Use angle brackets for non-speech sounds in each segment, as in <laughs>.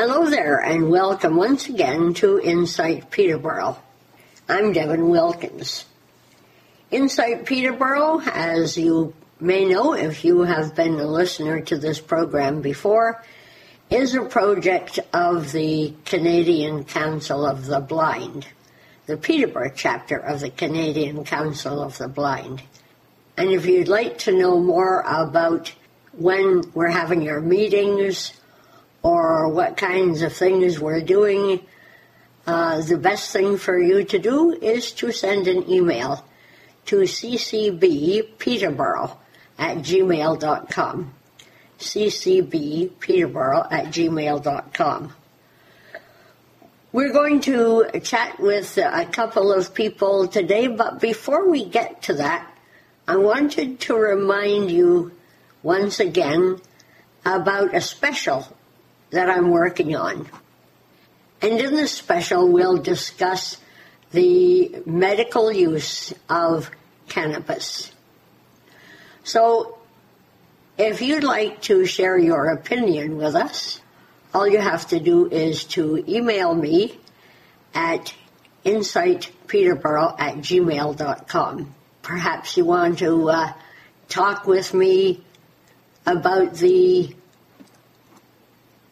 Hello there, and welcome once again to Insight Peterborough. I'm Devin Wilkins. Insight Peterborough, as you may know if you have been a listener to this program before, is a project of the Canadian Council of the Blind, the Peterborough chapter of the Canadian Council of the Blind. And if you'd like to know more about when we're having our meetings or what kinds of things we're doing, uh, the best thing for you to do is to send an email to ccbpeterborough at gmail.com. ccbpeterborough at gmail.com. We're going to chat with a couple of people today, but before we get to that, I wanted to remind you once again about a special that I'm working on. And in this special, we'll discuss the medical use of cannabis. So, if you'd like to share your opinion with us, all you have to do is to email me at insightpeterborough at gmail.com perhaps you want to uh, talk with me about the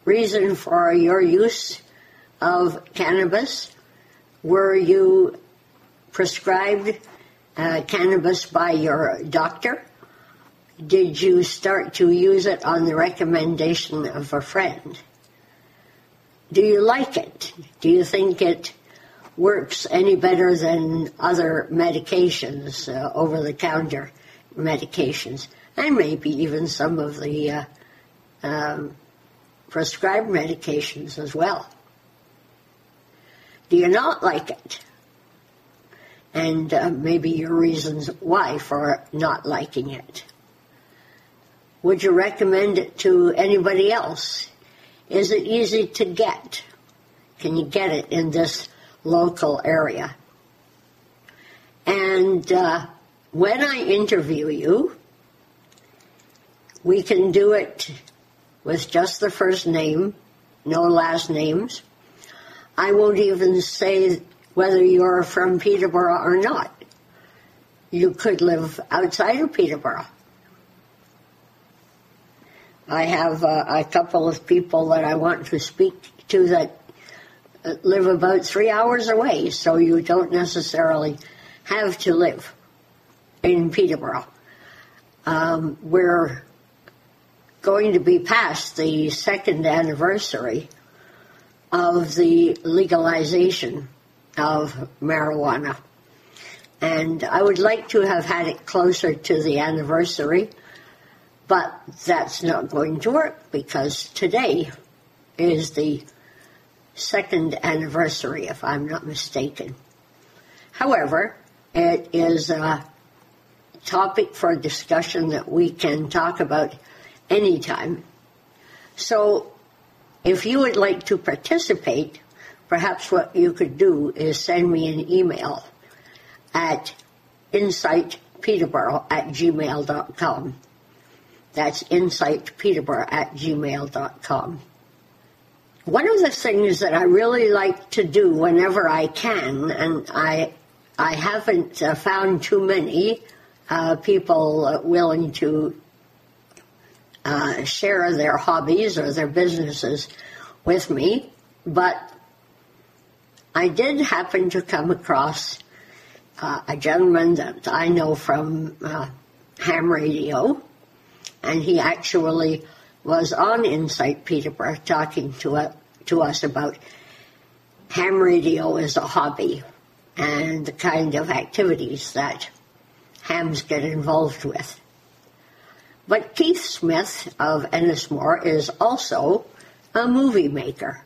reason for your use of cannabis. Were you prescribed uh, cannabis by your doctor? Did you start to use it on the recommendation of a friend? Do you like it? Do you think it works any better than other medications, uh, over the counter medications, and maybe even some of the uh, um, prescribed medications as well. Do you not like it? And uh, maybe your reasons why for not liking it. Would you recommend it to anybody else? Is it easy to get? Can you get it in this local area. And uh, when I interview you, we can do it with just the first name, no last names. I won't even say whether you're from Peterborough or not. You could live outside of Peterborough. I have uh, a couple of people that I want to speak to that live about three hours away, so you don't necessarily have to live in Peterborough. Um, we're going to be past the second anniversary of the legalization of marijuana. And I would like to have had it closer to the anniversary, but that's not going to work because today is the second anniversary, if I'm not mistaken. However, it is a topic for discussion that we can talk about anytime. So, if you would like to participate, perhaps what you could do is send me an email at insightpeterborough at gmail.com. That's insightpeterborough at gmail.com. One of the things that I really like to do whenever I can, and I I haven't uh, found too many uh, people willing to uh, share their hobbies or their businesses with me, but I did happen to come across uh, a gentleman that I know from uh, ham radio, and he actually was on Insight Peterborough talking to, to us about ham radio as a hobby and the kind of activities that hams get involved with. But Keith Smith of Ennismore is also a movie maker.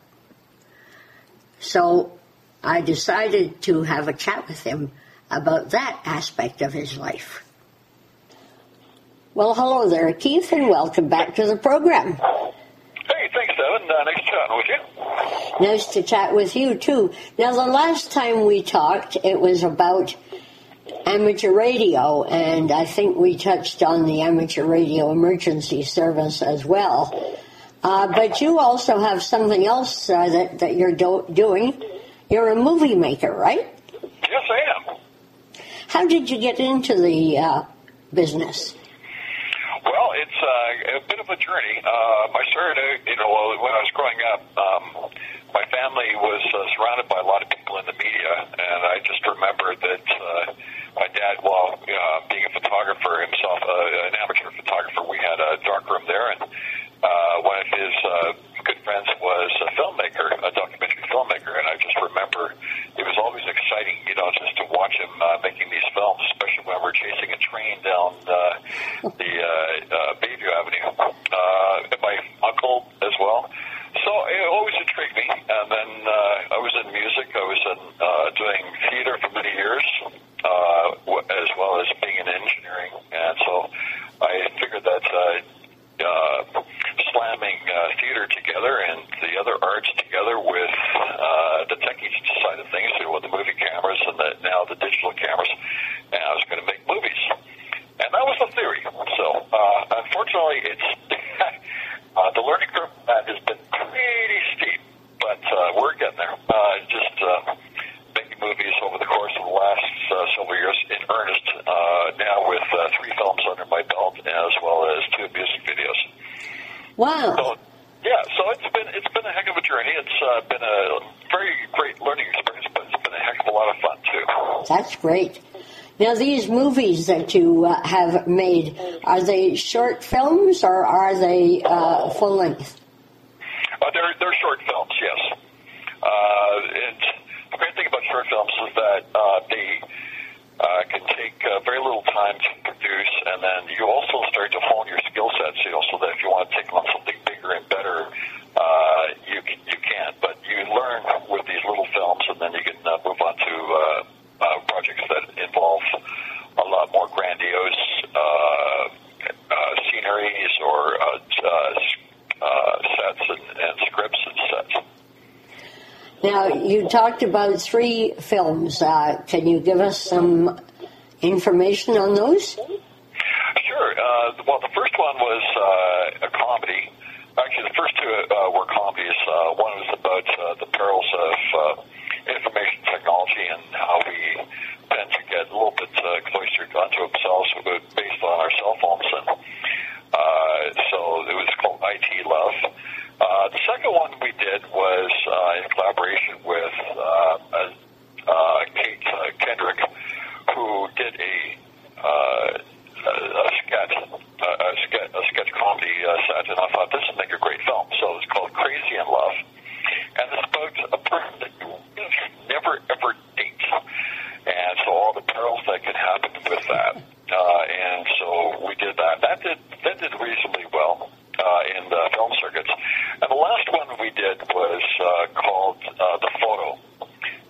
So I decided to have a chat with him about that aspect of his life. Well, hello there, Keith, and welcome back to the program. Hey, thanks, Devin. Uh, nice chatting with you. Nice to chat with you, too. Now, the last time we talked, it was about amateur radio, and I think we touched on the amateur radio emergency service as well. Uh, but you also have something else uh, that, that you're do- doing. You're a movie maker, right? Yes, I am. How did you get into the uh, business? Well, it's uh, a bit of a journey. Um, I started, out, you know, when I was growing up, um, my family was uh, surrounded by a lot of people in the media, and I just remembered that uh, my dad, while uh, being a photographer himself, uh, an amateur photographer, we had a darkroom there, and uh, one of his uh, good friends was a filmmaker, a documentary filmmaker, and I just remember it was always exciting, you know, just to watch him uh, making these films, especially when we're chasing a train down uh, the uh, uh, Bayview Avenue. Uh, my uncle as well. So it always intrigued me. And then uh, I was in music. I was in uh, doing theater for many years, uh, as well as being in engineering. And so I figured that. Uh, uh, slamming uh, theater together and the other arts together with uh, the techie side of things, you know, with the movie cameras and the, now the digital cameras, and I was going to make movies. And that was the theory. So, uh, unfortunately, it's <laughs> uh, the learning curve that has been pretty steep, but uh, we're getting there. Uh, just uh, movies over the course of the last uh, several years in earnest. Uh, now with uh, three films under my belt, as well as two music videos. Wow. So, yeah, so it's been it's been a heck of a journey. It's uh, been a very great learning experience, but it's been a heck of a lot of fun too. That's great. Now, these movies that you uh, have made, are they short films or are they uh, full length? Uh, they're they're short films, yes. Uh, and the great thing about short films is that uh, they uh, can take uh, very little time to produce, and then you also start to hone your skill sets, you know, so that if you want to take on something bigger and better, uh, you can- you can. But you learn with these little films, and then you can uh, move on to uh, uh, projects that involve a lot more grandiose uh, uh, sceneries or uh, uh, uh, sets and, and scripts and sets. Now, you talked about three films. Uh, can you give us some information on those? Sure. Uh, well, the first one was uh, a comedy. Actually, the first two uh, were comedies. Uh, one was about uh, the perils of uh, information technology and how we tend to get a little bit uh, cloistered onto ourselves based on our cell phones. And uh, so it was called IT Love. Uh, the second one we did was uh, in collaboration with uh, uh, Kate uh, Kendrick, who did a uh, a, a sketch, a, a sketch, a sketch comedy uh, set, and I thought this would make a great film. So it's called Crazy in Love, and it's about a person that you never ever date, and so all the perils that can happen with that. Uh, and so we did that. That did that did reasonably well uh, in the film circuits. And the last one we did was uh, called uh, The Photo,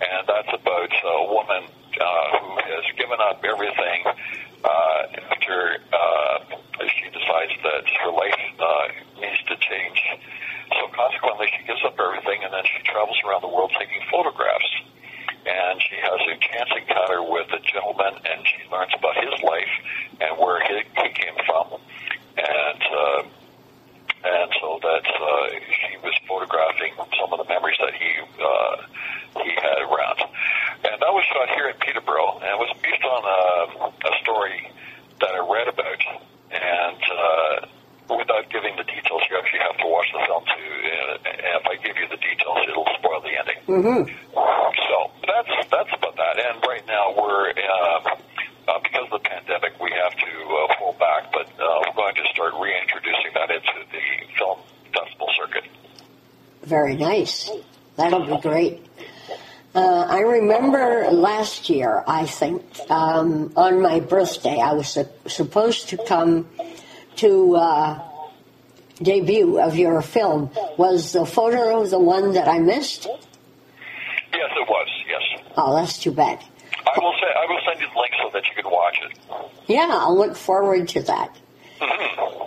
and that's about a woman uh, who has given up everything uh, after uh, she decides that her life uh, needs to change. So consequently, she gives up everything, and then she travels around the world taking photographs. And she has a chance encounter with a gentleman, and she learns about his life and where he, he came from. And uh, and so that uh, she was photographing some of the memories that he uh, he had around. And that was shot here in Peterborough, and it was based on a, a story that I read about. And uh, without giving the details, you actually have to watch the film to. And if I give you the details, it'll spoil the ending. Mm-hmm. So that's that's about that. And right now we're uh, uh, because of the pandemic, we have to uh, pull back, but uh, we're going to start reintroducing that into the film festival circuit. Very nice. That'll be great. Uh, I remember last year, I think, um, on my birthday, I was su- supposed to come to uh, debut of your film. Was the photo the one that I missed? Yes, it was. Yes, Oh, that's too bad. I will say I will send you the link so that you can watch it. Yeah, I'll look forward to that.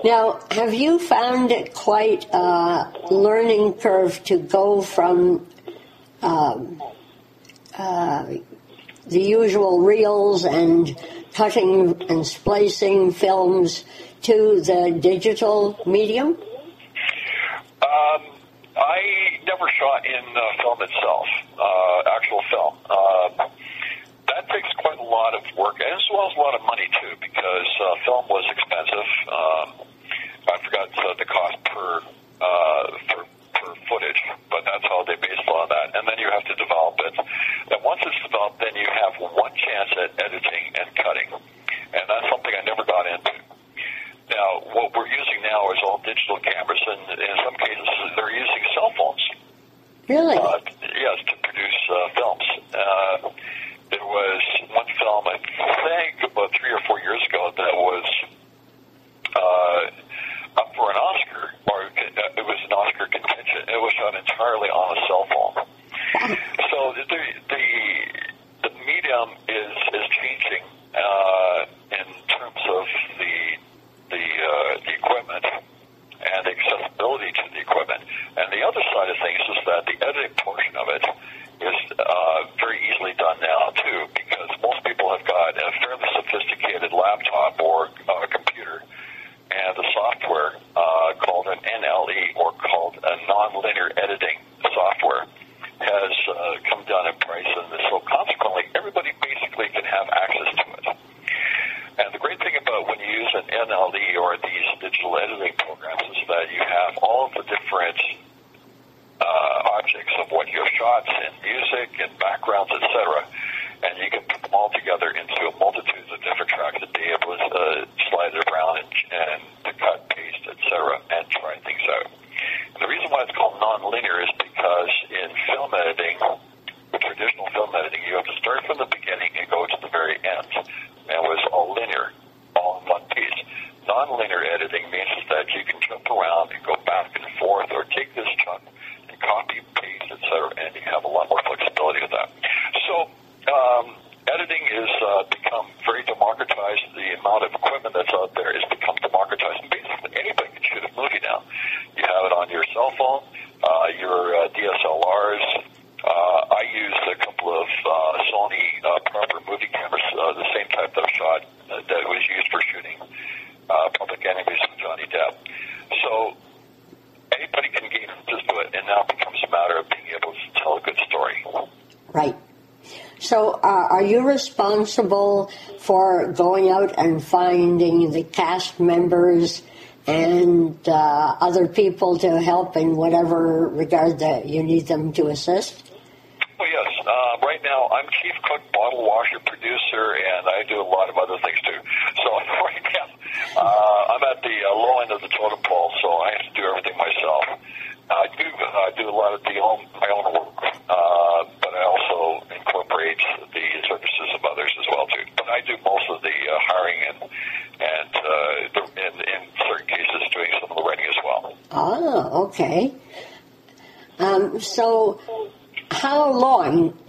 Now, have you found it quite a learning curve to go from cutting and splicing films to the digital medium? Um, I never shot in uh, film itself, uh, actual film. Uh, that takes quite a lot of work, as well as a lot of money too, because uh, film was expensive. Um, I forgot uh, the cost per uh, in some cases, they're using cell phones. Really? Uh, traditional film editing, you have to start from the beginning and go to the very end. And it was all linear, all in one piece. Non-linear editing means responsible for going out and finding the cast members and uh, other people to help in whatever regard that you need them to assist.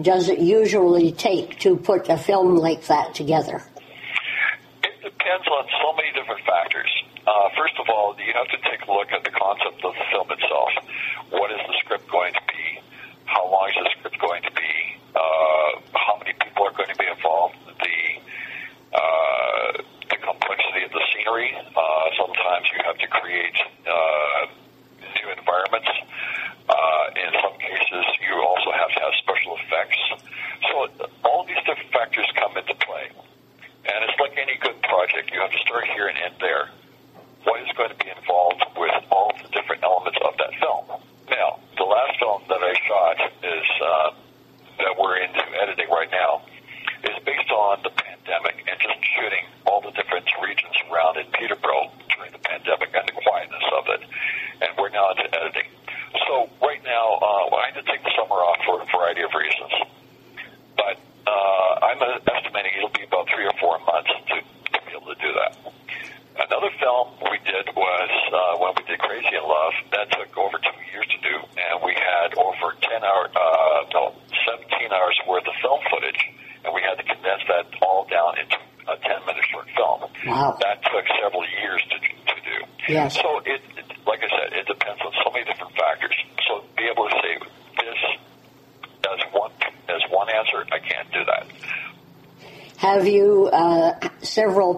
does it usually take to put a film like that together?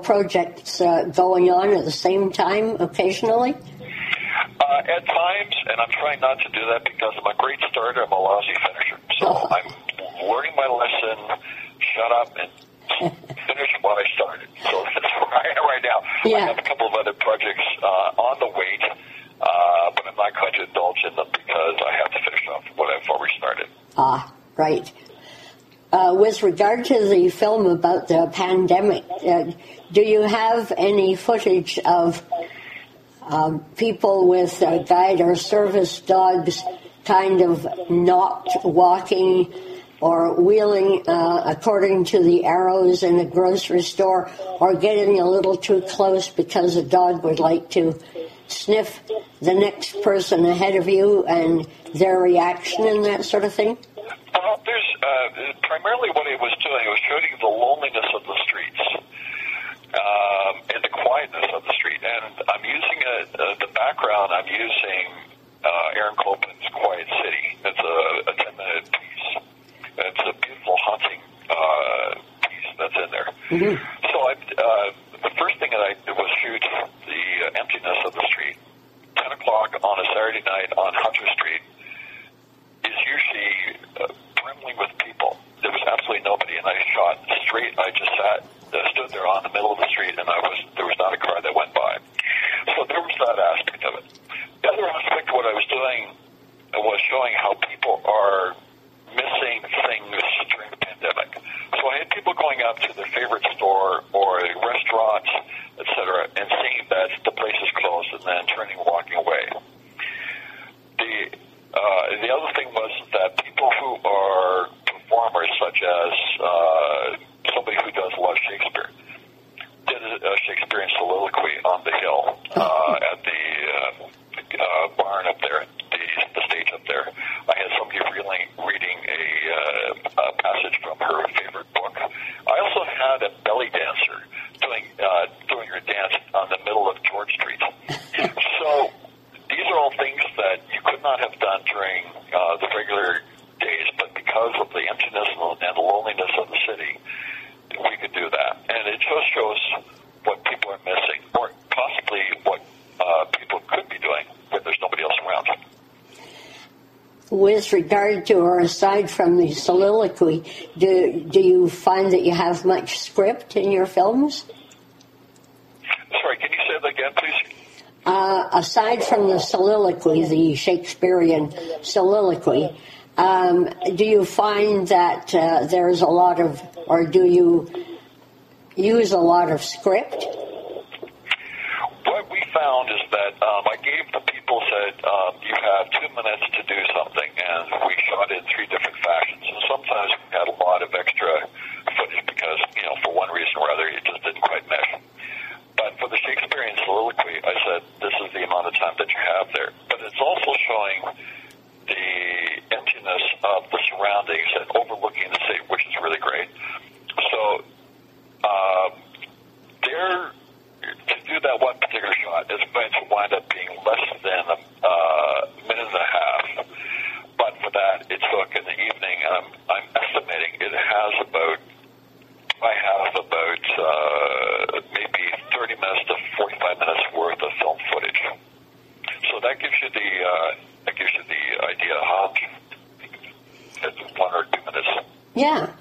projects uh, going on at the same time occasionally? Uh, at times, and I'm trying not to do that because I'm a great starter, I'm a lousy finisher. So oh. <laughs> I'm learning my lesson, shut up and <laughs> finish what I started. So <laughs> that's where I am right now. Yeah. I have a couple of other projects uh, on the wait, uh, but I'm not going to indulge in them because I have to finish off what I've already started. Ah, right. Uh, with regard to the film about the pandemic, uh, do you have any footage of um, people with guide or service dogs kind of not walking or wheeling uh, according to the arrows in a grocery store or getting a little too close because a dog would like to sniff the next person ahead of you and their reaction and that sort of thing? Primarily what it was doing. It was showing the loneliness of the streets um, and the quietness of the street. And I'm using a, uh, the background. I'm using uh, Aaron Copland's Quiet City. It's a, a 10 minute piece. It's a beautiful hunting uh, piece that's in there. So I, uh, the first thing that I did was shoot the uh, emptiness of the street. 10 o'clock on a Saturday night on Hunter Street is usually uh, brimling with people. There was absolutely nobody, and I shot straight. I just sat, uh, stood there on the middle of the street, and I was there was not a car that went by. So there was that aspect of it. The other aspect of what I was doing was showing how people are missing things during the pandemic. So I had people going up to their favorite store or restaurants, etc., and seeing that the place is closed, and then turning, walking away the uh, the other thing was that people who are such as uh, somebody who does a lot of Shakespeare, did a, a Shakespearean soliloquy on the hill uh, at the uh, uh, barn up there, the, the stage up there. I had somebody reading, reading a, uh, a passage from her favorite book. I also had a belly dancer doing uh, doing her dance on the middle of George Street. so these are all things that you could not have done during uh, the regular days, but because of the emptiness and the loneliness of the city, we could do that. And it just shows what people are missing, or possibly what uh, people could be doing when there's nobody else around. With regard to or aside from the soliloquy, do, do you find that you have much script in your films? Sorry, can you say that again, please? Uh, aside from the soliloquy, the Shakespearean soliloquy, um, do you find that uh, there's a lot of, or do you use a lot of script? What we found is that um, I gave the people said um, you have two minutes to do something, and we shot it in three different fashions. And sometimes we had a lot of extra footage because you know for one reason or other it just didn't quite mesh. But for the Shakespearean soliloquy, I said this is the amount of time that you have there. But it's also showing the emptiness of the surroundings and overlooking the city, which is really great. So um, there to do that one particular shot is going to wind up being less than a uh, minute and a half. But for that, it took in the evening. Um, I'm estimating it has about I have about uh, maybe 30 minutes to 45 minutes worth of film footage. So that gives you the uh, that gives you the idea how it's one or two minutes. Yeah.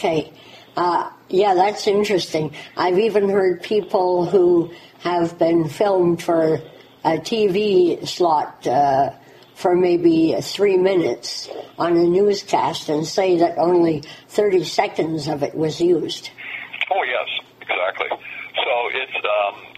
Okay. Uh, yeah, that's interesting. I've even heard people who have been filmed for a TV slot uh, for maybe three minutes on a newscast and say that only 30 seconds of it was used. Oh yes, exactly. So it's um,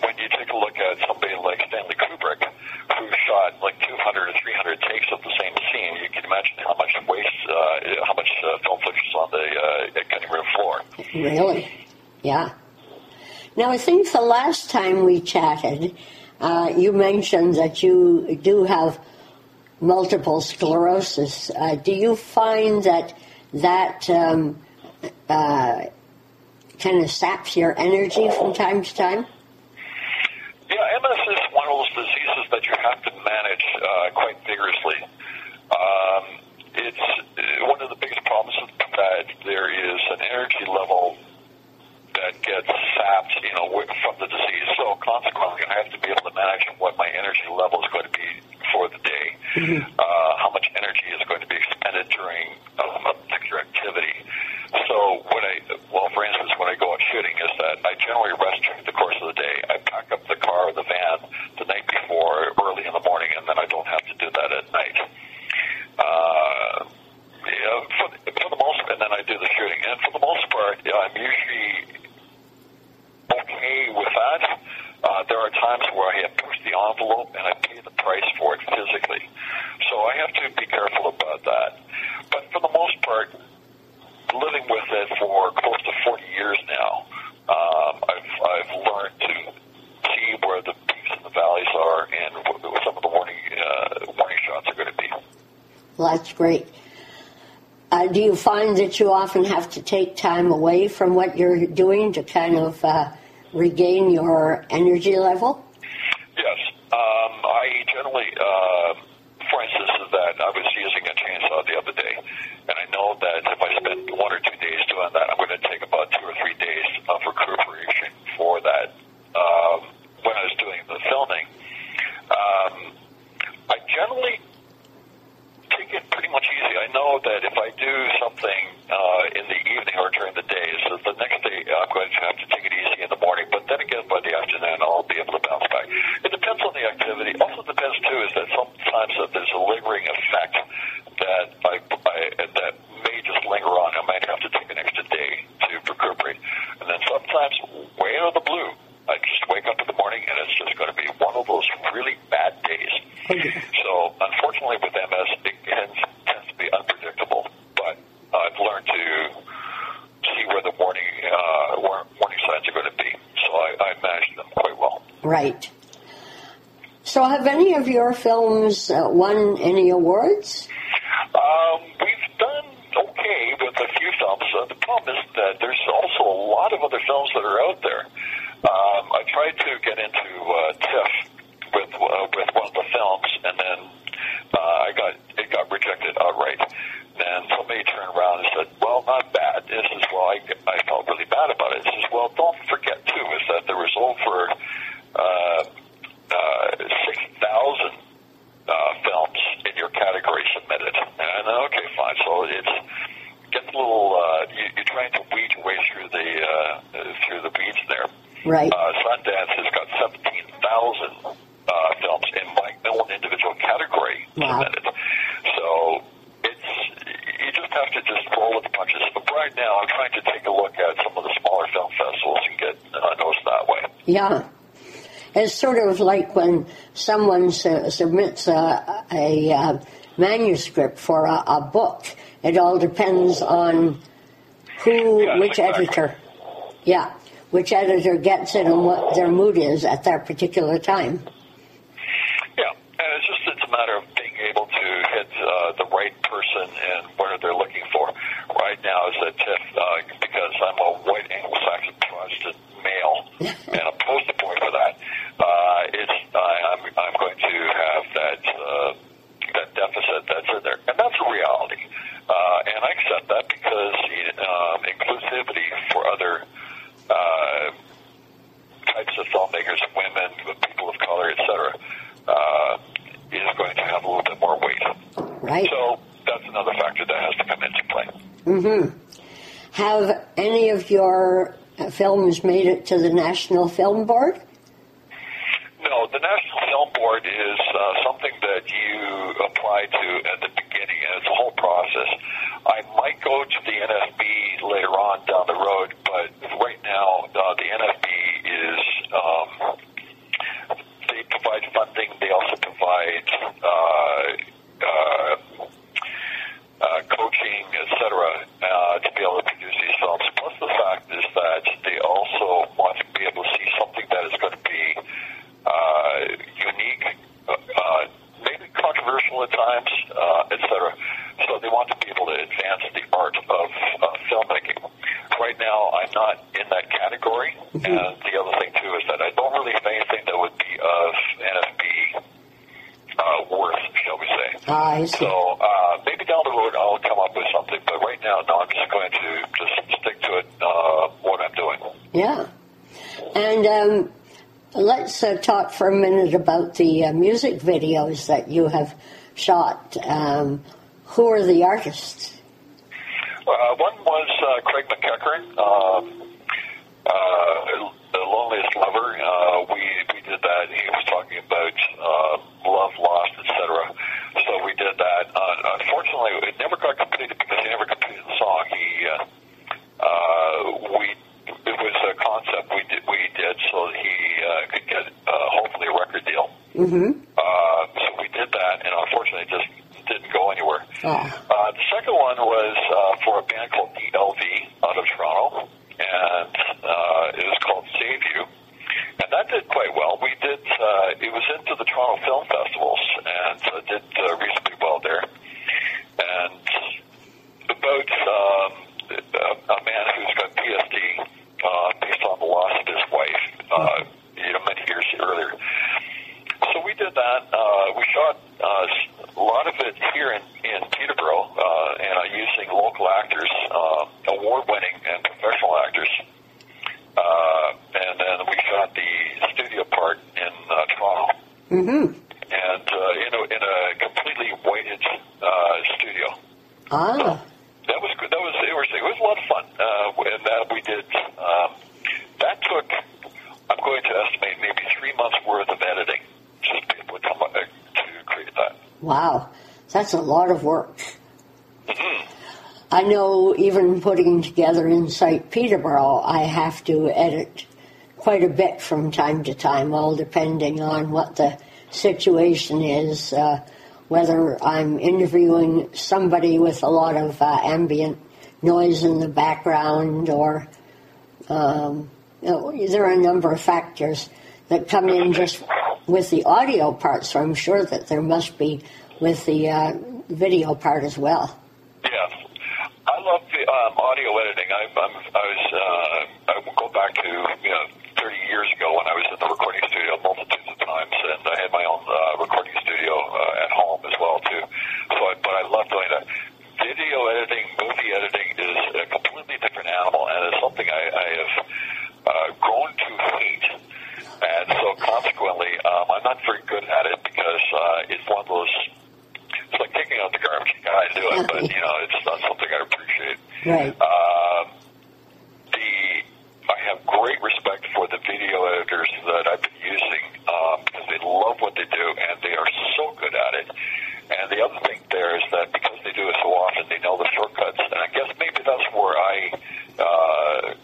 when you take a look at somebody like Stanley Kubrick, who shot like 200 or 300 takes of the same scene, you can imagine how much waste, uh, how much uh, film footage is on the uh, cutting room floor. Really? Yeah. Now, I think the last time we chatted, uh, you mentioned that you do have multiple sclerosis. Uh, do you find that that um, uh, kind of saps your energy from time to time? Yeah, MS is one of those diseases that you have to manage uh, quite vigorously. Um, it's uh, one of the biggest problems that there is an energy level that gets sapped, you know, from the disease. So consequently, I have to be able to manage what my energy level is going to be for mm-hmm. uh, how much energy is going to be expended during um, a particular activity. So when I, well, for instance, when I go out shooting, is that I generally rest during the course of the day. I pack up the car or the van the night before, early in the morning, and then I don't have to do that at night. Uh, yeah, for, for the most, and then I do the shooting. And for the most part, yeah, I'm usually okay with that. Uh, there are times where I have pushed the envelope and I pay the price for it physically. So I have to be careful about that. But for the most part, living with it for close to 40 years now, um, I've, I've learned to see where the peaks and the valleys are and what some of the warning, uh, warning shots are going to be. Uh, do you find that you often have to take time away from what you're doing to kind of uh, regain your energy level? Yes. Um, I generally, uh, for instance, that I was using a chainsaw the other day, and I know that if I spend one or two days doing that, I'm going to take about two or three days of recuperation for that. Um, when I was doing the filming, um, I generally take it pretty much easy. I know that if I do something uh, in the evening or during the day, so the next day I'm going to have to take it easy in the morning. But then again, by the afternoon, I'll be able to bounce back. It depends on the activity. Also depends too is that sometimes that there's a lingering effect that I, I that may just linger on. I might have to take an extra day to recuperate. And then sometimes, way out of the blue, I just wake up in the morning and it's just going to be one of those really bad days. So, unfortunately, with MS, it tends, tends to be unpredictable. But I've learned to see where the warning uh, warning signs are going to be. So I, I manage them quite well. Right. So, have any of your films uh, won any awards? Um, we've done okay with a few films. Uh, the problem is that there's also a lot of other films that are out there. Um, I tried to get into uh, TIFF with uh, with one of the films, and then uh, I got it got rejected outright. Then somebody turned around and said, "Well, not bad." This is well, I, I felt really bad about it. This is well, don't forget too is that there was over uh, uh, six thousand uh, films in your category submitted. And okay, fine. So it's gets a little. Uh, you, you're trying to weed your way through the uh, through the weeds there. Right. Uh, Sundance has got 17,000 uh, films in my own individual category Wow. submitted. So it's you just have to just roll with the punches. But right now, I'm trying to take a look at some of the smaller film festivals and get uh, noticed that way. Yeah. It's sort of like when someone su- submits a, a, uh manuscript for a, a book. It all depends on who, Yes, which exactly. editor. Yeah, which editor gets it and what their mood is at that particular time. Yeah, and it's just it's a matter of being able to hit uh, the right person and what they're looking for. Right now, is that TIFF uh, because I'm a white Anglo-Saxon Protestant male and a poster boy for that. Uh, it's I, I'm I'm going to have that uh, that deficit that's in there, and that's a reality. Uh, and I accept that because inclusivity for other. Uh, types of filmmakers, women, people of color, etc., uh, is going to have a little bit more weight. Right? So that's another factor that has to come into play. Mm-hmm. Have any of your uh, films made it to the National Film Board? No, the National Film Board is uh, something that you apply to at the beginning, and it's a whole process. I might go to the NFB later on down the road, but right now uh, the NFB is um, they provide funding. They also provide uh, uh, uh, coaching, etc., uh, to be able to produce these films. Plus, the fact is that they also want to be able to see something that is going to be uh, unique, uh, uh, maybe controversial at times, uh, etc. So they want to be able to advance the art of uh, filmmaking. Right now, I'm not in that category, and the other thing too is that I don't really have anything that would be of NFB uh, worth, shall we say. Ah, I see. So uh, maybe down the road I'll come up with something, but right now, no, I'm just going to just stick to it. Uh, what I'm doing. Yeah. And um, let's uh, talk for a minute about the uh, music videos that you have shot. Um, who are the artists? Uh, one was uh, Craig McEachern, um, uh, The Loneliest Lover. Uh, we, we did that. He was talking about uh, love lost, etc. So we did that. Uh, unfortunately, it never got completed because he never completed the song. He uh, uh, we it was a concept we did we did so that he uh, could get uh, hopefully a record deal. Mm-hmm. Uh, so we did that, and unfortunately, it just didn't go anywhere. Oh. Uh, the second one was uh, for a band called DLV out of Toronto, and uh, it was called Save You. And that did quite well. We did, uh, it was into the Toronto Film Festivals and uh, did uh, reasonably well there. And about um, a, a man who's got PTSD uh, based on the loss of his wife, uh, you know, many years earlier. So we did that. Uh, we shot uh, a lot of it here in, in Peterborough, uh, and uh, using local actors, uh, award-winning and professional actors. Uh, and then we shot the studio part in uh, Toronto, Mm-hmm. and uh, in, a, in a completely whited uh, studio. Ah. That was good. That was it was it was a lot of fun. Uh, and that we did. Um, that took. I'm going to estimate maybe three months worth of editing just to be able to come up uh, to create that. Wow. That's a lot of work. Mm-hmm. I know even putting together Insight Peterborough, I have to edit quite a bit from time to time, all depending on what the situation is, uh, whether I'm interviewing somebody with a lot of uh, ambient noise in the background or um, you know, there are a number of factors that come in just with the audio part, so I'm sure that there must be with the uh, video part as well. Yes, I love the um, audio editing. I, I'm, I was uh, I go back to you know 30 years ago when I was in the recording studio multitudes of times, and I had my own uh, recording studio uh, at home as well too. So, I, but I love doing that. Video editing, movie editing is a completely different animal, and it's something I, I have uh, grown to hate. And so, consequently, um, I'm not very good at it because uh, it's one of those it's like taking out the garbage. You gotta do it, but you know, it's not something I appreciate. Right. Um, the I have great respect for the video editors that I've been using um, because they love what they do and they are so good at it. And the other thing there is that because they do it so often, they know the shortcuts. And I guess maybe that's where I uh,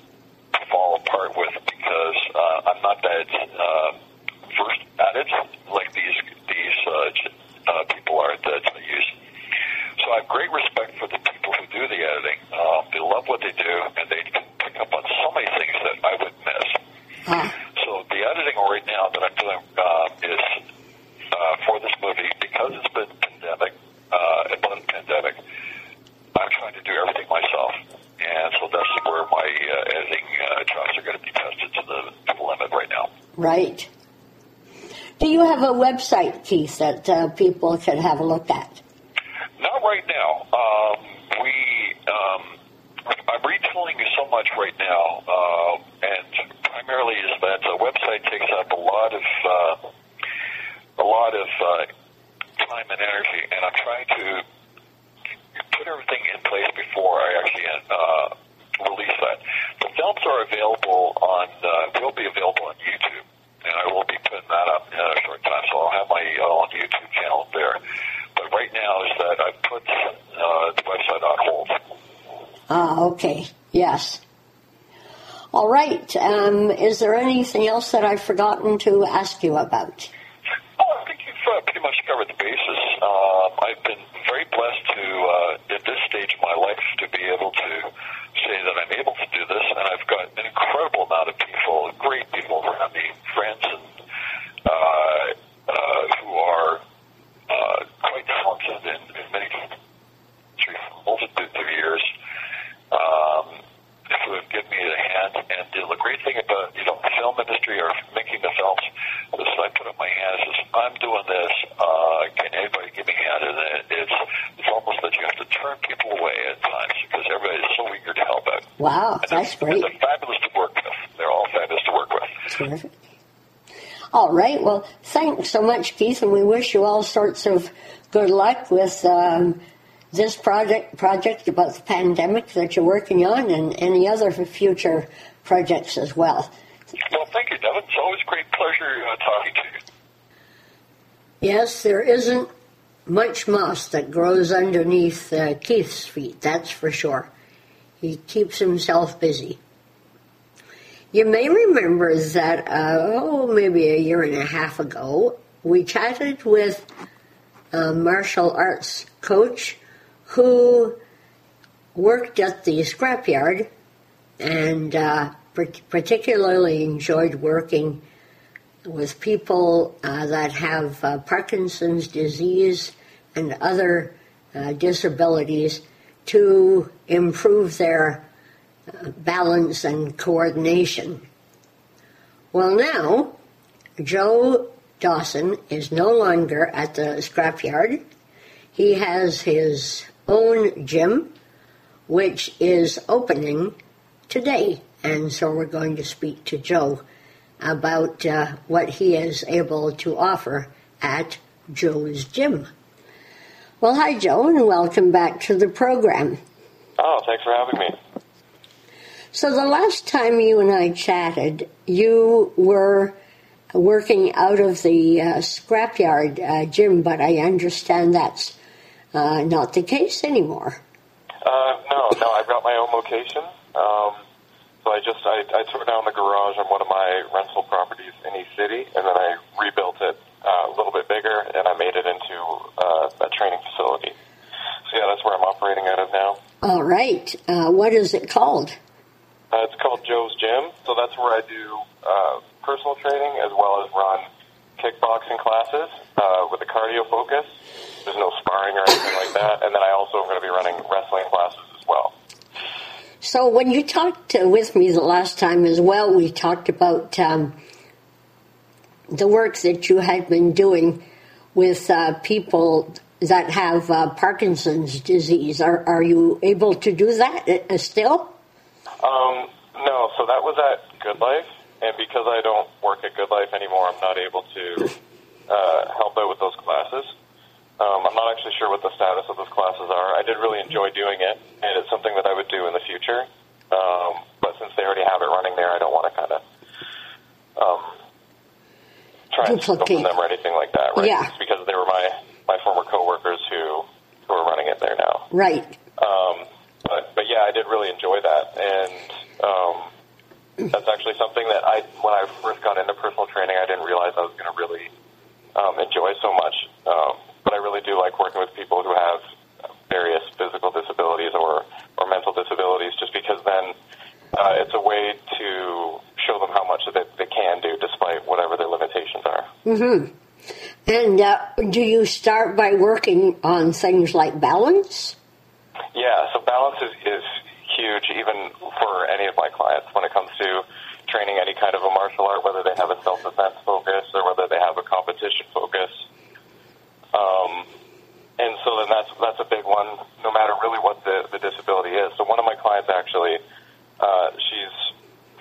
fall apart with because uh, I'm not that uh, versed at it like these these uh, uh, people are that I use. So I have great respect for the people who do the editing. Um, they love what they do, and they can pick up on so many things that I would miss. Ah, So the editing right now that I'm doing uh, is uh, for this movie because it's been pandemic, uh, about a pandemic. I'm trying to do everything myself, and so that's where my uh, editing uh, chops are going to be tested to the, to the limit right now. right. Do you have a website, Keith, that uh, people can have a look at? Not right now. Um, we, um, I'm retooling you so much right now, uh, and primarily is that the website takes up a lot of uh, a lot of uh, time and energy, and I'm trying to put everything in place before I actually uh, release that. The films are available on uh, will be available on YouTube, and I will be putting that up in a short time. So I'll have my uh, own YouTube channel there. Right now is that I put uh, the website on hold. Ah, okay. Yes. All right. Um, is there anything else that I've forgotten to ask you about? Oh, I think you've uh, pretty much covered the bases. Um, I've been very blessed to, uh, at this stage of my life, to be able to say that I'm able to do this, and I've got an incredible amount of people, great people around me, friends, and uh, uh, who are uh, quite talented in, in many through a multitude of years. Um, who have given me a hand, and the great thing about you know the film industry or making the films is I put up my hand and says I'm doing this. Uh, can anybody give me a hand? And it, it's it's almost that you have to turn people away at times because everybody is so eager to help out. Wow, And that's great. They're fabulous to work with. They're all fabulous to work with. Terrific. All right. Well, thanks so much, Keith, and we wish you all sorts of good luck with um, this project project about the pandemic that you're working on, and any other future projects as well. Well, thank you, Devin. It's always a great pleasure uh, talking to you. Yes, there isn't much moss that grows underneath uh, Keith's feet, that's for sure. He keeps himself busy. You may remember that, uh, oh, maybe a year and a half ago, we chatted with a martial arts coach who worked at the scrapyard and uh, particularly enjoyed working with people uh, that have uh, Parkinson's disease and other uh, disabilities to improve their uh, balance and coordination. Well, now, Joe Dawson is no longer at the scrapyard. He has his own gym, which is opening today. And so we're going to speak to Joe about uh, what he is able to offer at Joe's Gym. Well, hi, Joe, and welcome back to the program. Oh, thanks for having me. So, the last time you and I chatted, you were working out of the uh, scrapyard uh, gym, but I understand that's uh, not the case anymore. Uh, no, no, I've got my own location. Um, so I just I, I tore down the garage on one of my rental properties in East City, and then I rebuilt it uh, a little bit bigger, and I made it into uh, a training facility. So yeah, that's where I'm operating out of now. All right. Uh, what is it called? Uh, it's called Joe's Gym. So that's where I do uh, personal training as well as run kickboxing classes uh, with a cardio focus. There's no sparring or anything like that. And then I also am going to be running wrestling classes as well. So when you talked uh, with me the last time as well, we talked about um, the work that you had been doing with uh, people that have uh, Parkinson's disease. Are, are you able to do that uh, still? Um, no, so that was at Good Life, and because I don't work at Good Life anymore, I'm not able to <laughs> uh, help out with those classes. Um, I'm not actually sure what the status of those classes are. I did really enjoy doing it, and it's something that I would do in the future. Um, but since they already have it running there, I don't want to kind of um, try and from them or anything like that, right? Yeah. It's because they were my, my former coworkers who, who are running it there now. Right. Um, but, but yeah, I did really enjoy that. And um, that's actually something that I, when I first got into personal training, I didn't realize I was going to really um, enjoy so much. Um, but I really do like working with people who have various physical disabilities or, or mental disabilities just because then uh, it's a way to show them how much they, they can do despite whatever their limitations are. Mm-hmm. And uh, do you start by working on things like balance? Yeah, so balance is, is huge even for any of my clients when it comes to training any kind of a martial art, whether they have a self-defense focus or whether they have a competition focus. Um, and so then that's that's a big one, no matter really what the, the disability is. So one of my clients actually, uh, she's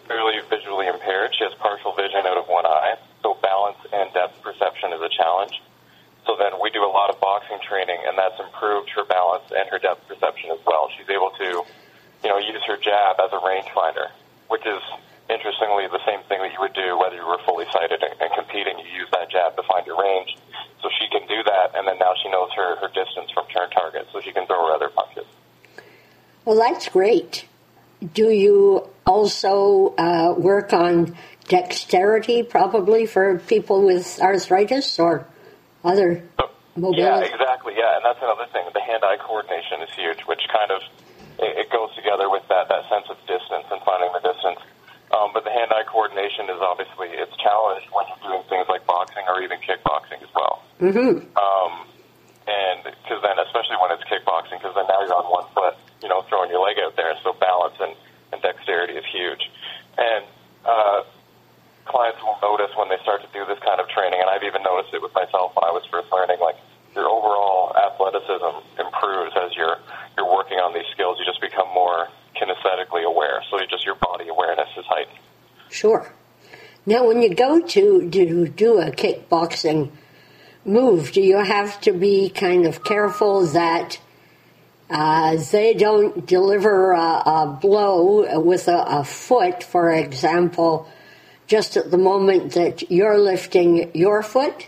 fairly visually impaired. She has partial vision out of one eye, so balance and depth perception is a challenge. So then we do a lot of boxing training, and that's improved her balance and her depth perception as well. She's able to, you know, use her jab as a rangefinder, which is interestingly the same thing that you would do whether you were fully sighted and, and competing. You use that jab to find your range. So she can do that, and then now she knows her, her distance from turn target, so she can throw her other punches. Well, that's great. Do you also uh, work on dexterity, probably for people with arthritis or other mobility? Yeah, exactly. Yeah, and that's another thing. The hand-eye coordination is huge, which kind of it, it goes together with that that sense of distance and finding the distance. Um, but the hand-eye coordination is obviously it's challenged when you're doing things like boxing or even kickboxing as well. Mm-hmm. Um, and because then, especially when it's kickboxing, because then now you're on one foot, you know, throwing your leg out there. So balance and, and dexterity is huge. And uh, clients will notice when they start to do this kind of training, and I've even noticed it with myself when I was first learning, like your overall athleticism improves as you're you're working on these skills. You just become more kinesthetically aware. So just your body awareness is heightened. Sure. Now, when you go to, to do a kickboxing move, do you have to be kind of careful that uh, they don't deliver a, a blow with a, a, foot, for example, just at the moment that you're lifting your foot?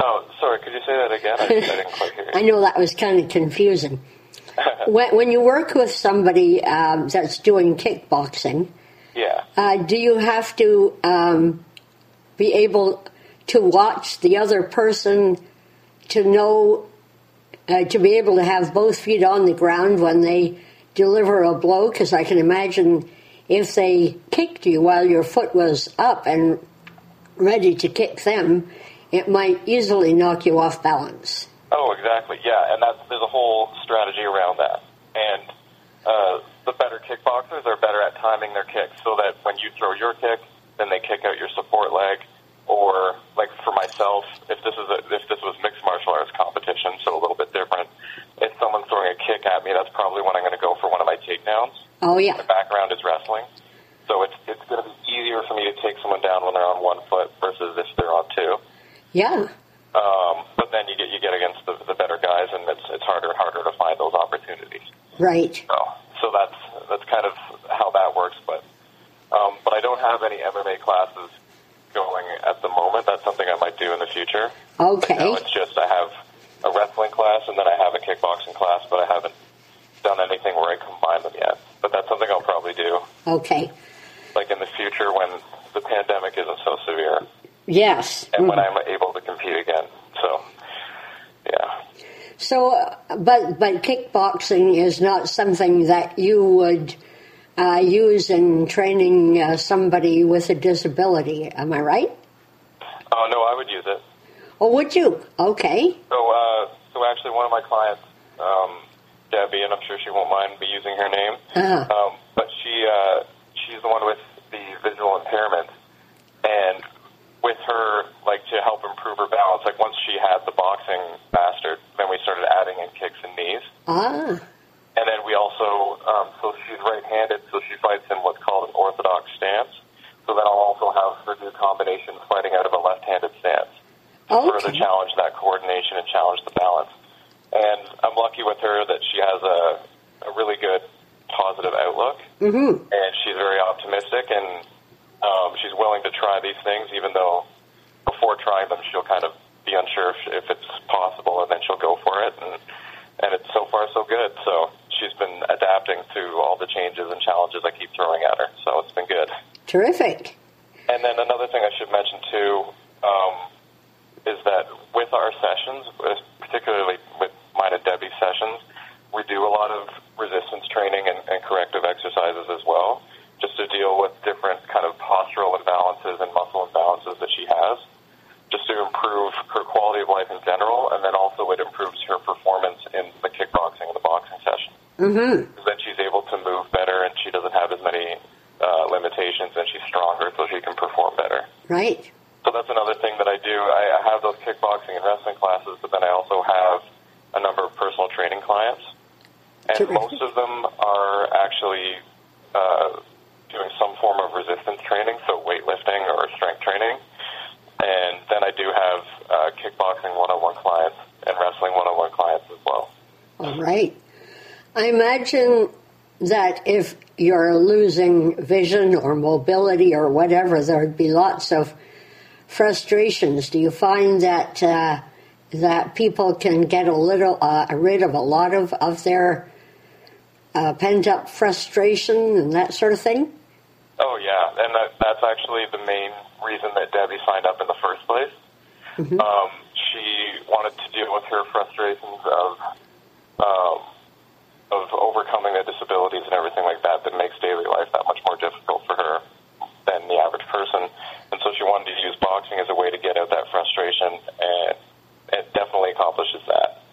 Oh, sorry, could you say that again? I, I didn't quite hear <laughs> you. I know that was kind of confusing. <laughs> when, when, you work with somebody um, that's doing kickboxing, yeah. Uh, do you have to um, be able to watch the other person to know uh, to be able to have both feet on the ground when they deliver a blow? Because I can imagine if they kicked you while your foot was up and ready to kick them, it might easily knock you off balance. Oh, exactly. Yeah, and that's there's a whole strategy around that. And uh, the better kickboxers are better at timing their kicks, so that when you throw your kick, then they kick out your support leg or like for myself, if this is a, if this was mixed martial arts competition, so a little bit different. If someone's throwing a kick at me, that's probably when I'm going to go for one of my takedowns. Oh yeah. My background is wrestling, so it's it's going to be easier for me to take someone down when they're on one foot versus if they're on two. Yeah. Um, but then you get you get against the, the better guys, and it's it's harder and harder to find those opportunities. Right. So so that's that's kind of how that works. But um, but I don't have any MMA classes going at the moment. That's something I might do in the future. Okay. Right now it's just I have a wrestling class and then I have a kickboxing class, but I haven't done anything where I combine them yet. But that's something I'll probably do. Okay. Like in the future when the pandemic isn't so severe. Yes. And mm when I'm able to compete again. So, yeah. So, uh, but but kickboxing is not something that you would uh, use in training uh, somebody with a disability. Am I right? Oh no, I would use it. Oh, would you? Okay. So, uh, so actually, one of my clients, um, Debbie, and I'm sure she won't mind me using her name, uh-huh. um, but she uh, she's the one with the visual impairment, and with her, like to help improve her balance. Like once she had the boxing mastered, then we started adding in kicks and knees. Ah. And then we also, um, so she's right-handed, so she fights in what's called an orthodox stance. So then I'll also have her do combinations fighting out of a left-handed stance to okay. further challenge that coordination and challenge the balance. And I'm lucky with her that she has a, a really good positive outlook, mm-hmm. and she's very optimistic, and um, she's willing to try these things, even though before trying them, she'll kind of be unsure if, if it's possible, and then she'll go for it. And and it's so far so good. So she's been adapting to all the changes and challenges I keep throwing at her. So it's been good. Terrific. And then another thing I should mention too um, is that with our sessions, particularly with mine and Debbie's sessions, we do a lot of resistance training and, and corrective exercises as well, just to deal with different kind of postural imbalances and muscle imbalances that she has just to improve her quality of life in general, and then also it improves her performance in the kickboxing and the boxing session. Mm-hmm. Then she's able to move better, and she doesn't have as many uh, limitations, and she's stronger, so she can perform better. Right. So that's another thing that I do. I, I have those kickboxing and wrestling classes, but then I also have a number of personal training clients, and Terrific. most of them are actually uh, doing some form of resistance training, so weightlifting or strength training and then I do have uh, kickboxing one-on-one clients and wrestling one-on-one clients as well. All right. I imagine that if you're losing vision or mobility or whatever, there'd be lots of frustrations. Do you find that uh, that people can get a little uh, rid of a lot of of their uh, pent up frustration and that sort of thing? Oh yeah, and that, that's actually the main reason that Debbie signed up in the first place. Mm-hmm. Um, she wanted to deal with her frustrations of um, of overcoming the disabilities and everything like that that makes daily life that much more difficult for her than the average person. And so she wanted to use boxing as a way to get out that frustration, and it definitely accomplishes that.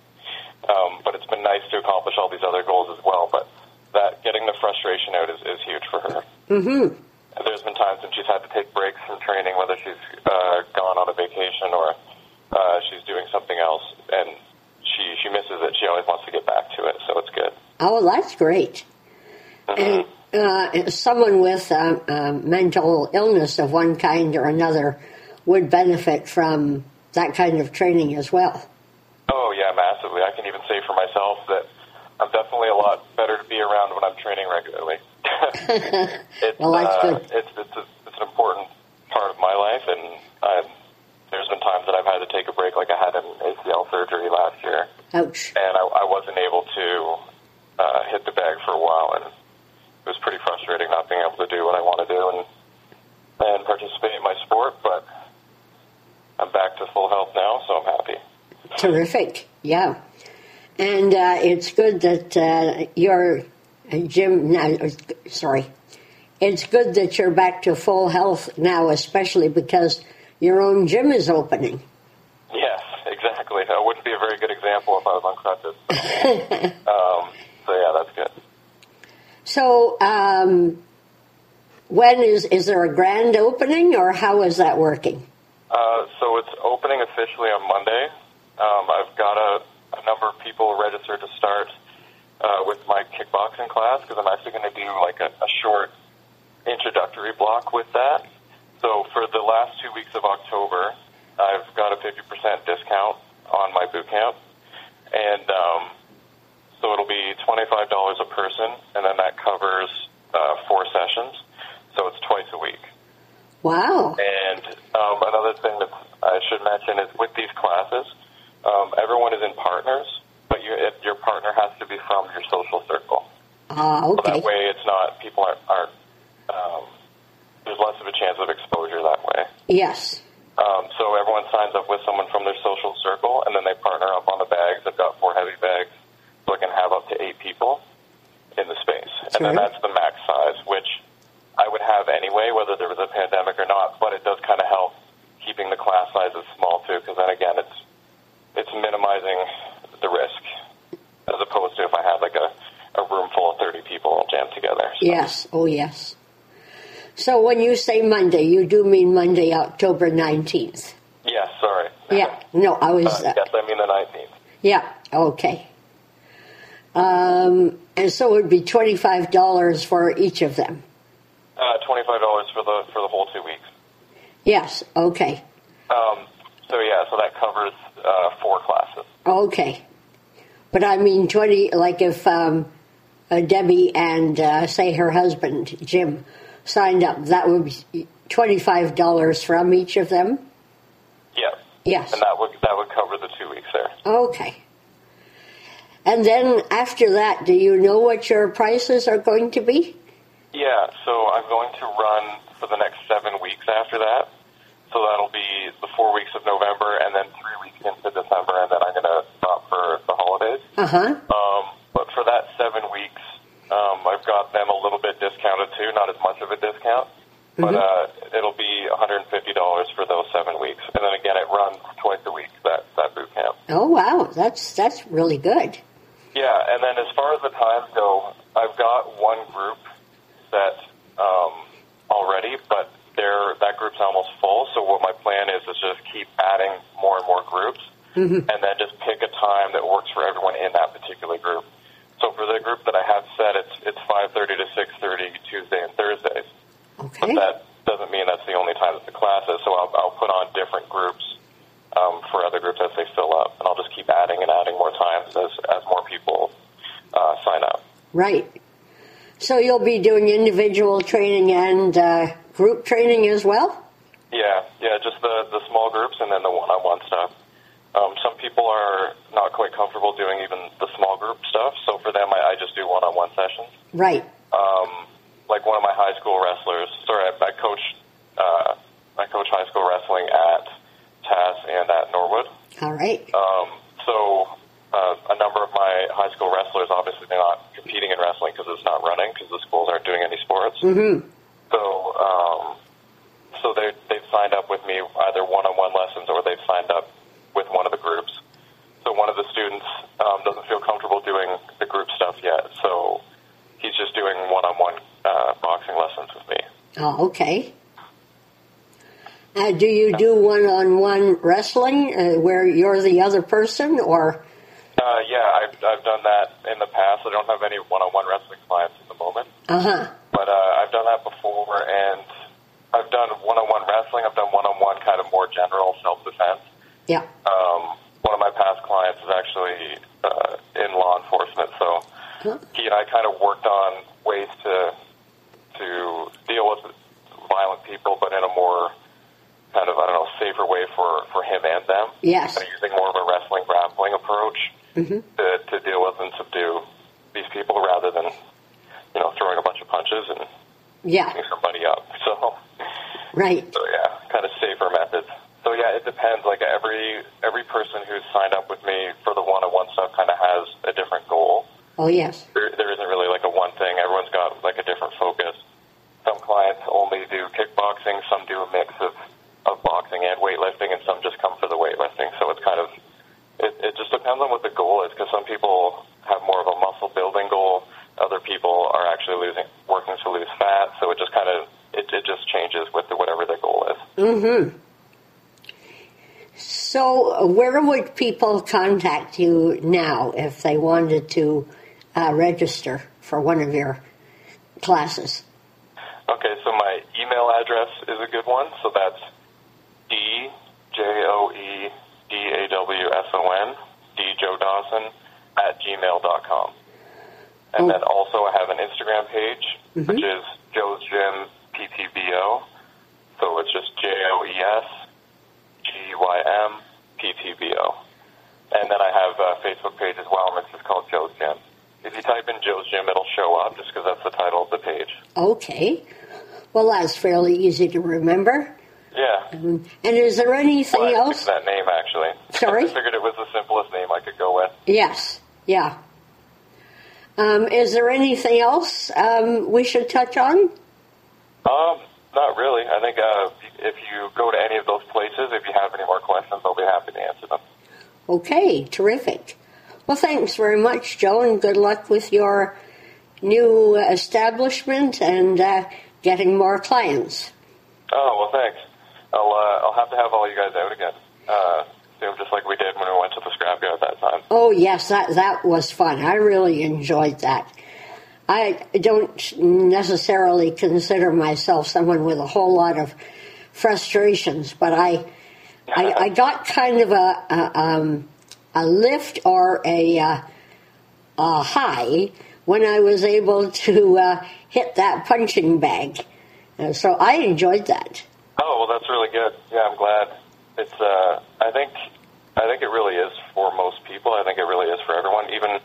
Um, but it's been nice to accomplish all these other goals as well. But that getting the frustration out is, is huge for her. Mm-hmm. There's been times when she's had to take breaks from training, whether she's uh, gone on a vacation or uh, she's doing something else, and she she misses it. She always wants to get back to it, so it's good. Oh, that's great. Mhm. And uh, someone with uh, uh, mental illness of one kind or another would benefit from that kind of training as well. Oh yeah, massively. I can even say for myself that I'm definitely a lot better to be around when I'm training regularly. <laughs> <laughs> it's, well, that's uh, good. It's it's, a, it's an important part of my life, and I've, there's been times that I've had to take a break, like I had an ACL surgery last year, Ouch. and I, I wasn't able to uh, hit the bag for a while, and it was pretty frustrating not being able to do what I want to do and and participate in my sport. But I'm back to full health now, so I'm happy. Terrific. Yeah. And uh, it's good that uh, you're, Jim, no, sorry. It's good that you're back to full health now, especially because your own gym is opening. Yes, exactly. I wouldn't be a very good example if I was on crutches. <laughs> um, so yeah, that's good. So, um, when is is there a grand opening, or how is that working? Uh, so it's opening officially on Monday. Um, I've got a, a number of people registered to start uh, with my kickboxing class because I'm actually going to do like a, a short introductory block with that. So for the last two weeks of October, I've got a 50% discount on my boot camp, and um, so it'll be $25 a person, and then that covers uh, four sessions. So it's twice a week. Wow. And um, another thing that I should mention is with these classes, um, everyone is in partners, but you, it, your partner has to be from your social circle. Ah, So okay. that way, it's not people aren't. aren't um, there's less of a chance of exposure that way. Yes. Um, so everyone signs up with someone from their social circle, and then they partner up on the bags. I've got four heavy bags, so I can have up to eight people in the space, and then that's the max size, which I would have anyway, whether there was a pandemic or not. But it does kind of help keeping the class sizes small too, because then again, it's it's minimizing the risk as opposed to if I had like a, a room full of 30 people all jammed together. So, Yes. Oh, yes. So when you say Monday, you do mean Monday, October nineteenth. Yes, sorry. Yeah. No, I was. Uh, yes, I mean the 19th. Yeah. Okay. Um, and so it would be twenty-five dollars for each of them. Uh, $25 for the for the whole two weeks. Yes. Okay. Um, so yeah, so that covers uh, four classes. Okay. But I mean, twenty. Like if um, uh, Debbie and uh, say her husband Jim signed up, that would be twenty-five dollars from each of them. Yes. Yes. And that would that would cover the two weeks there. Okay. And then after that, do you know what your prices are going to be? Yeah. So I'm going to run for the next seven weeks after that. So that'll be the four weeks of November, and then three weeks into December, and then I'm going to stop for the holidays. Uh huh. Um, but for that um, I've got them a little bit discounted too, not as much of a discount. But uh, it'll be $150 for those seven weeks, and then again, it runs twice a week. That that boot camp. Oh wow, that's that's really good. Yeah, and then as far as the times go, I've got one group set um, already, but they're, that group's almost full. So what my plan is is just keep adding more and more groups, and then just pick a time that works for everyone in that particular group. So for the group that I have set, it's it's 5:30 to 6:30 Tuesday and Thursdays. Okay. But that doesn't mean that's the only time that the class is. So I'll, I'll put on different groups um, for other groups as they fill up, and I'll just keep adding and adding more times as as more people uh, sign up. Right. So you'll be doing individual training and uh, group training as well. Yeah, yeah, just the the small groups and then the one-on-one stuff. Um, some people are not quite comfortable doing even the small group stuff, so for them, I, I just do one-on-one sessions. Right. Um, like one of my high school wrestlers. Sorry, I, I coach uh, I coach high school wrestling at TAS and at Norwood. All right. Um, so uh, a number of my high school wrestlers, obviously, they're not competing in wrestling because it's not running because the schools aren't doing any sports. Mm-hmm. So, um, so they they've signed up with me either one-on-one lessons or they've signed up with one of the groups. So one of the students um, doesn't feel comfortable doing the group stuff yet, so he's just doing one-on-one uh, boxing lessons with me. Oh, okay. Uh, do you do one-on-one wrestling uh, where you're the other person, or Uh, yeah, I've I've done that in the past. I don't have any one-on-one wrestling clients at the moment. uh huh? but uh, I've done that before, and I've done one-on-one wrestling. I've done one-on-one kind of more general self-defense, Yeah. Um, one of my past clients is actually uh, in law enforcement, so he and I kind of worked on ways to to deal with violent people, but in a more kind of I don't know safer way for for him and them. Yes. Kind of using more of a wrestling grappling approach Mhm. to to deal with and subdue these people rather than you know throwing a bunch of punches and Yeah. beating somebody up. <laughs> So Right. so yeah, kind of safer methods. So yeah, it depends. Like every every person who's signed up with me for the one-on-one stuff kind of has a different goal. Oh yes. There, there isn't really like a one thing. Everyone's got like a different focus. Some clients only do kickboxing. Some do a mix of of boxing and weightlifting, and some just come for the weightlifting. So it's kind of it, it just depends on what the goal is. Because some people have more of a muscle building goal. Other people are actually losing working to lose fat. So it just kind of it, it just changes with the, whatever their goal is. Mm-hmm. Where would people contact you now if they wanted to uh, register for one of your classes? Okay, so my email address is a good one. So that's D J O E D A W S O N D Joe Dawson at gmail dot com. And Oh. then also I have an Instagram page which is Joe's Gym PTBO. So it's just J O E S G Y M P T B O. And then I have a Facebook page as well, and it's just called Joe's Gym. If you type in Joe's Gym, it'll show up just because that's the title of the page. Okay. Well, that's fairly easy to remember. Yeah. Um, And is there anything Well, I else? that name actually. Sorry? <laughs> I figured it was the simplest name I could go with. Yes. Yeah. Um, is there anything else um, we should touch on? Um, not really. I think uh, if you go to any of those places, if you have any more questions, I'll be happy to answer them. Okay, terrific. Well, thanks very much, Joe, and good luck with your new establishment and uh, getting more clients. Oh well, thanks. I'll uh, I'll have to have all you guys out again uh, soon, just like we did when we went to the scrapyard that time. Oh, yes, that, that was fun. I really enjoyed that. I don't necessarily consider myself someone with a whole lot of frustrations, but I, I, <laughs> I got kind of a, a, um, a lift or a, uh, a high when I was able to uh, hit that punching bag. Uh, so I enjoyed that. Oh well, that's really good. Yeah, I'm glad. It's uh, I think I think it really is for most people. I think it really is for everyone. Even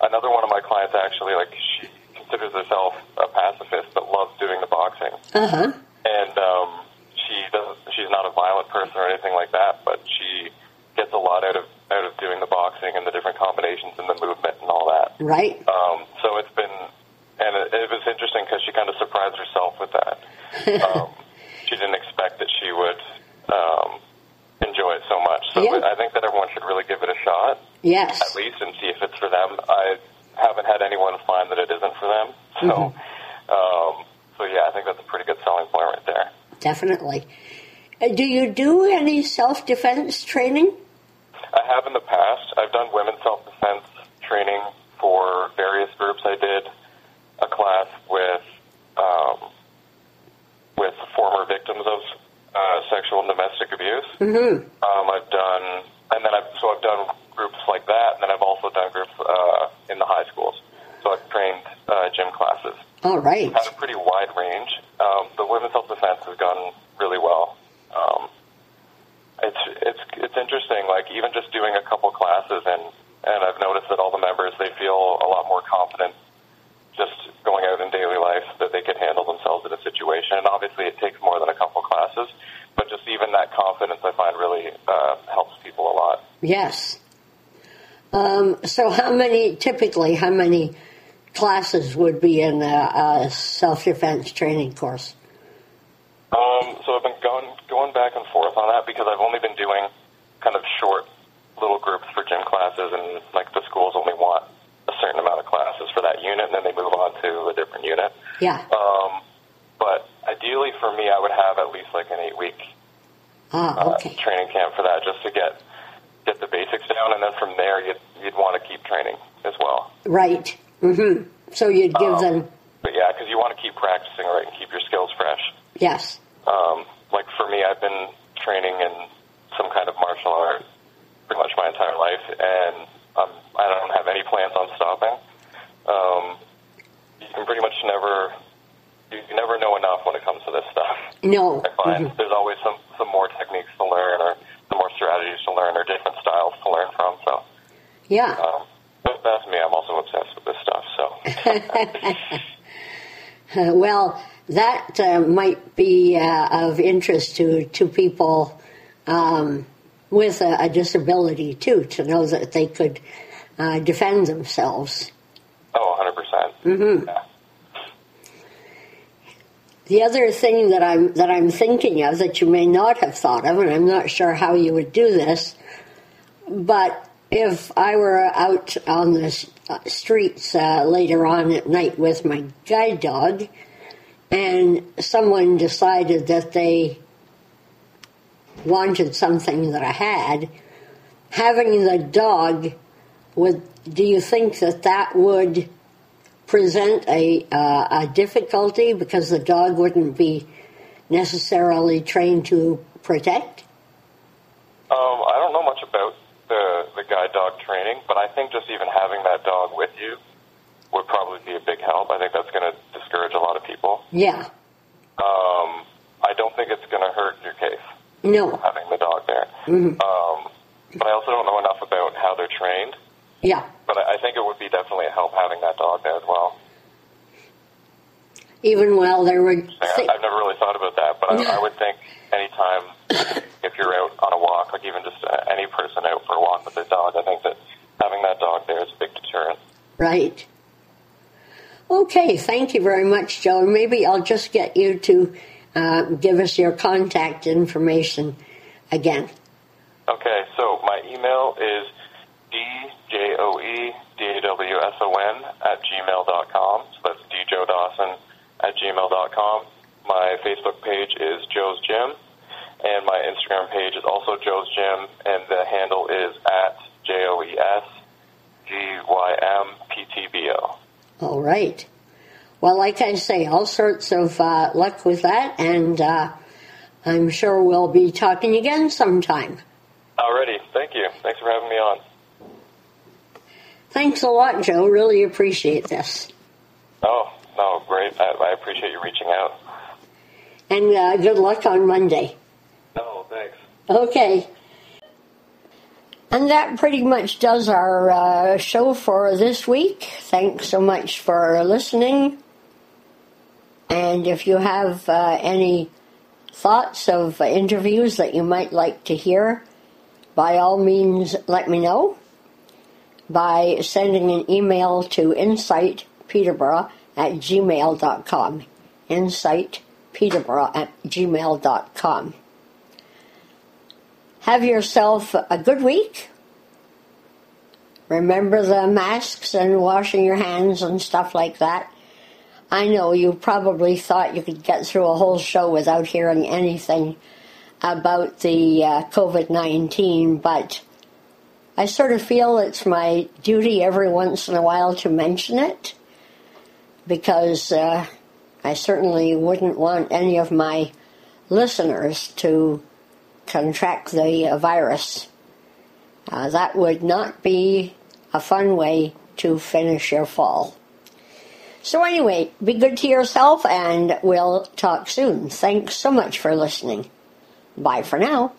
another one of my clients actually, like she considers herself a pacifist but loves doing the boxing. Uh huh. and um, she doesn't. She's not a violent person or anything like that, but she gets a lot out of out of doing the boxing and the different combinations and the movement and all that. Right. Um, so it's been, and it, it was interesting because she kind of surprised herself with that. <laughs> Um, she didn't expect that she would um, enjoy it so much. So Yeah. I think that everyone should really give it a shot Yes. at least and see if it's for them. I haven't had anyone find that it isn't for them. So, um, so yeah, I think that's a pretty good selling point right there. Definitely. Uh, do you do any self defense training? I have in the past. I've done women's self defense training for various groups. I did a class with um, with former victims of uh, sexual and domestic abuse. Mm-hmm. Um, I've done, and then I've so I've done groups like that, and then I've also done groups uh, in the high schools. So I've trained uh, gym classes. All right. Had a pretty wide range. Um, the women's self defense has gone really well. Um, it's it's it's interesting. Like even just doing a couple classes, and and I've noticed that all the members they feel a lot more confident just going out in daily life that they can handle themselves in a situation. And obviously, it takes more than a couple classes, but just even that confidence, I find really uh, helps people a lot. Yes. Um, so, how many, typically, how many classes would be in a, a self defense training course? Um, so I've been going going back and forth on that because I've only been doing kind of short little groups for gym classes, and like the schools only want a certain amount of classes for that unit, and then they move on to a different unit. Yeah. Um, but ideally, for me, I would have at least like an eight week Ah, uh, training camp for that, just to get get the basics down, and then from there, you'd you'd want to keep training as well. Right. Mm-hmm. So, you'd give Um, them, But yeah, because you want to keep practicing right and keep your skills fresh. yes. Um, like for me, I've been training in some kind of martial art pretty much my entire life, and um, I don't have any plans on stopping. Um, you can pretty much never you can never know enough when it comes to this stuff. No. I find there's always some some more techniques to learn, or some more strategies to learn, or different styles to learn from. So, Yeah. um, but that's me. I'm also obsessed with this stuff. So, Uh, <laughs> well, that uh, might be uh, of interest to to people um, with a, a disability too, to know that they could uh, defend themselves. oh, 100 percent. Mm-hmm. Yeah. The other thing that I'm that I'm thinking of that you may not have thought of, and I'm not sure how you would do this, but if I were out on the uh, streets uh, later on at night with my guide dog, and someone decided that they wanted something that I had, having the dog would. Do you think that that would present a, uh, a difficulty because the dog wouldn't be necessarily trained to protect? Um, I don't know the guide dog training, but I think just even having that dog with you would probably be a big help. I think that's going to discourage a lot of people. Yeah. Um, I don't think it's going to hurt your case No. having the dog there. Um, but I also don't know enough about how they're trained. Yeah. But I, I think it would be definitely a help having that dog there as well. Even while they were. Thi- I've never really thought about that, but I, I would think anytime if you're out on a walk, like even just uh, any person out for a walk with their dog, I think that having that dog there is a big deterrent. Right. Okay, thank you very much, Joe. And Maybe I'll just get you to uh, give us your contact information again. Okay, so my email is djoedawson at gmail dot com. So that's djoedawson at gmail dot com. My Facebook page is Joe's Gym, and my Instagram page is also Joe's Gym, and the handle is at J O E S G Y M P T B O. All right. Well, like I say, all sorts of uh, luck with that, and uh, I'm sure we'll be talking again sometime. Alrighty, thank you. Thanks for having me on. Thanks a lot, Joe. Really appreciate this. Oh, no, great. I, I appreciate you reaching out. And uh, good luck on Monday. No, thanks. Okay. And that pretty much does our uh, show for this week. Thanks so much for listening. And if you have uh, any thoughts of interviews that you might like to hear, by all means let me know by sending an email to insightpeterborough at gmail.com. Insightpeterborough at gmail.com. Have yourself a good week. Remember the masks and washing your hands and stuff like that. I know you probably thought you could get through a whole show without hearing anything about the uh, COVID 19, but I sort of feel it's my duty every once in a while to mention it because uh, I certainly wouldn't want any of my listeners to contract the uh, virus. Uh, that would not be a fun way to finish your fall. So, anyway, be good to yourself and we'll talk soon. Thanks so much for listening. Bye for now.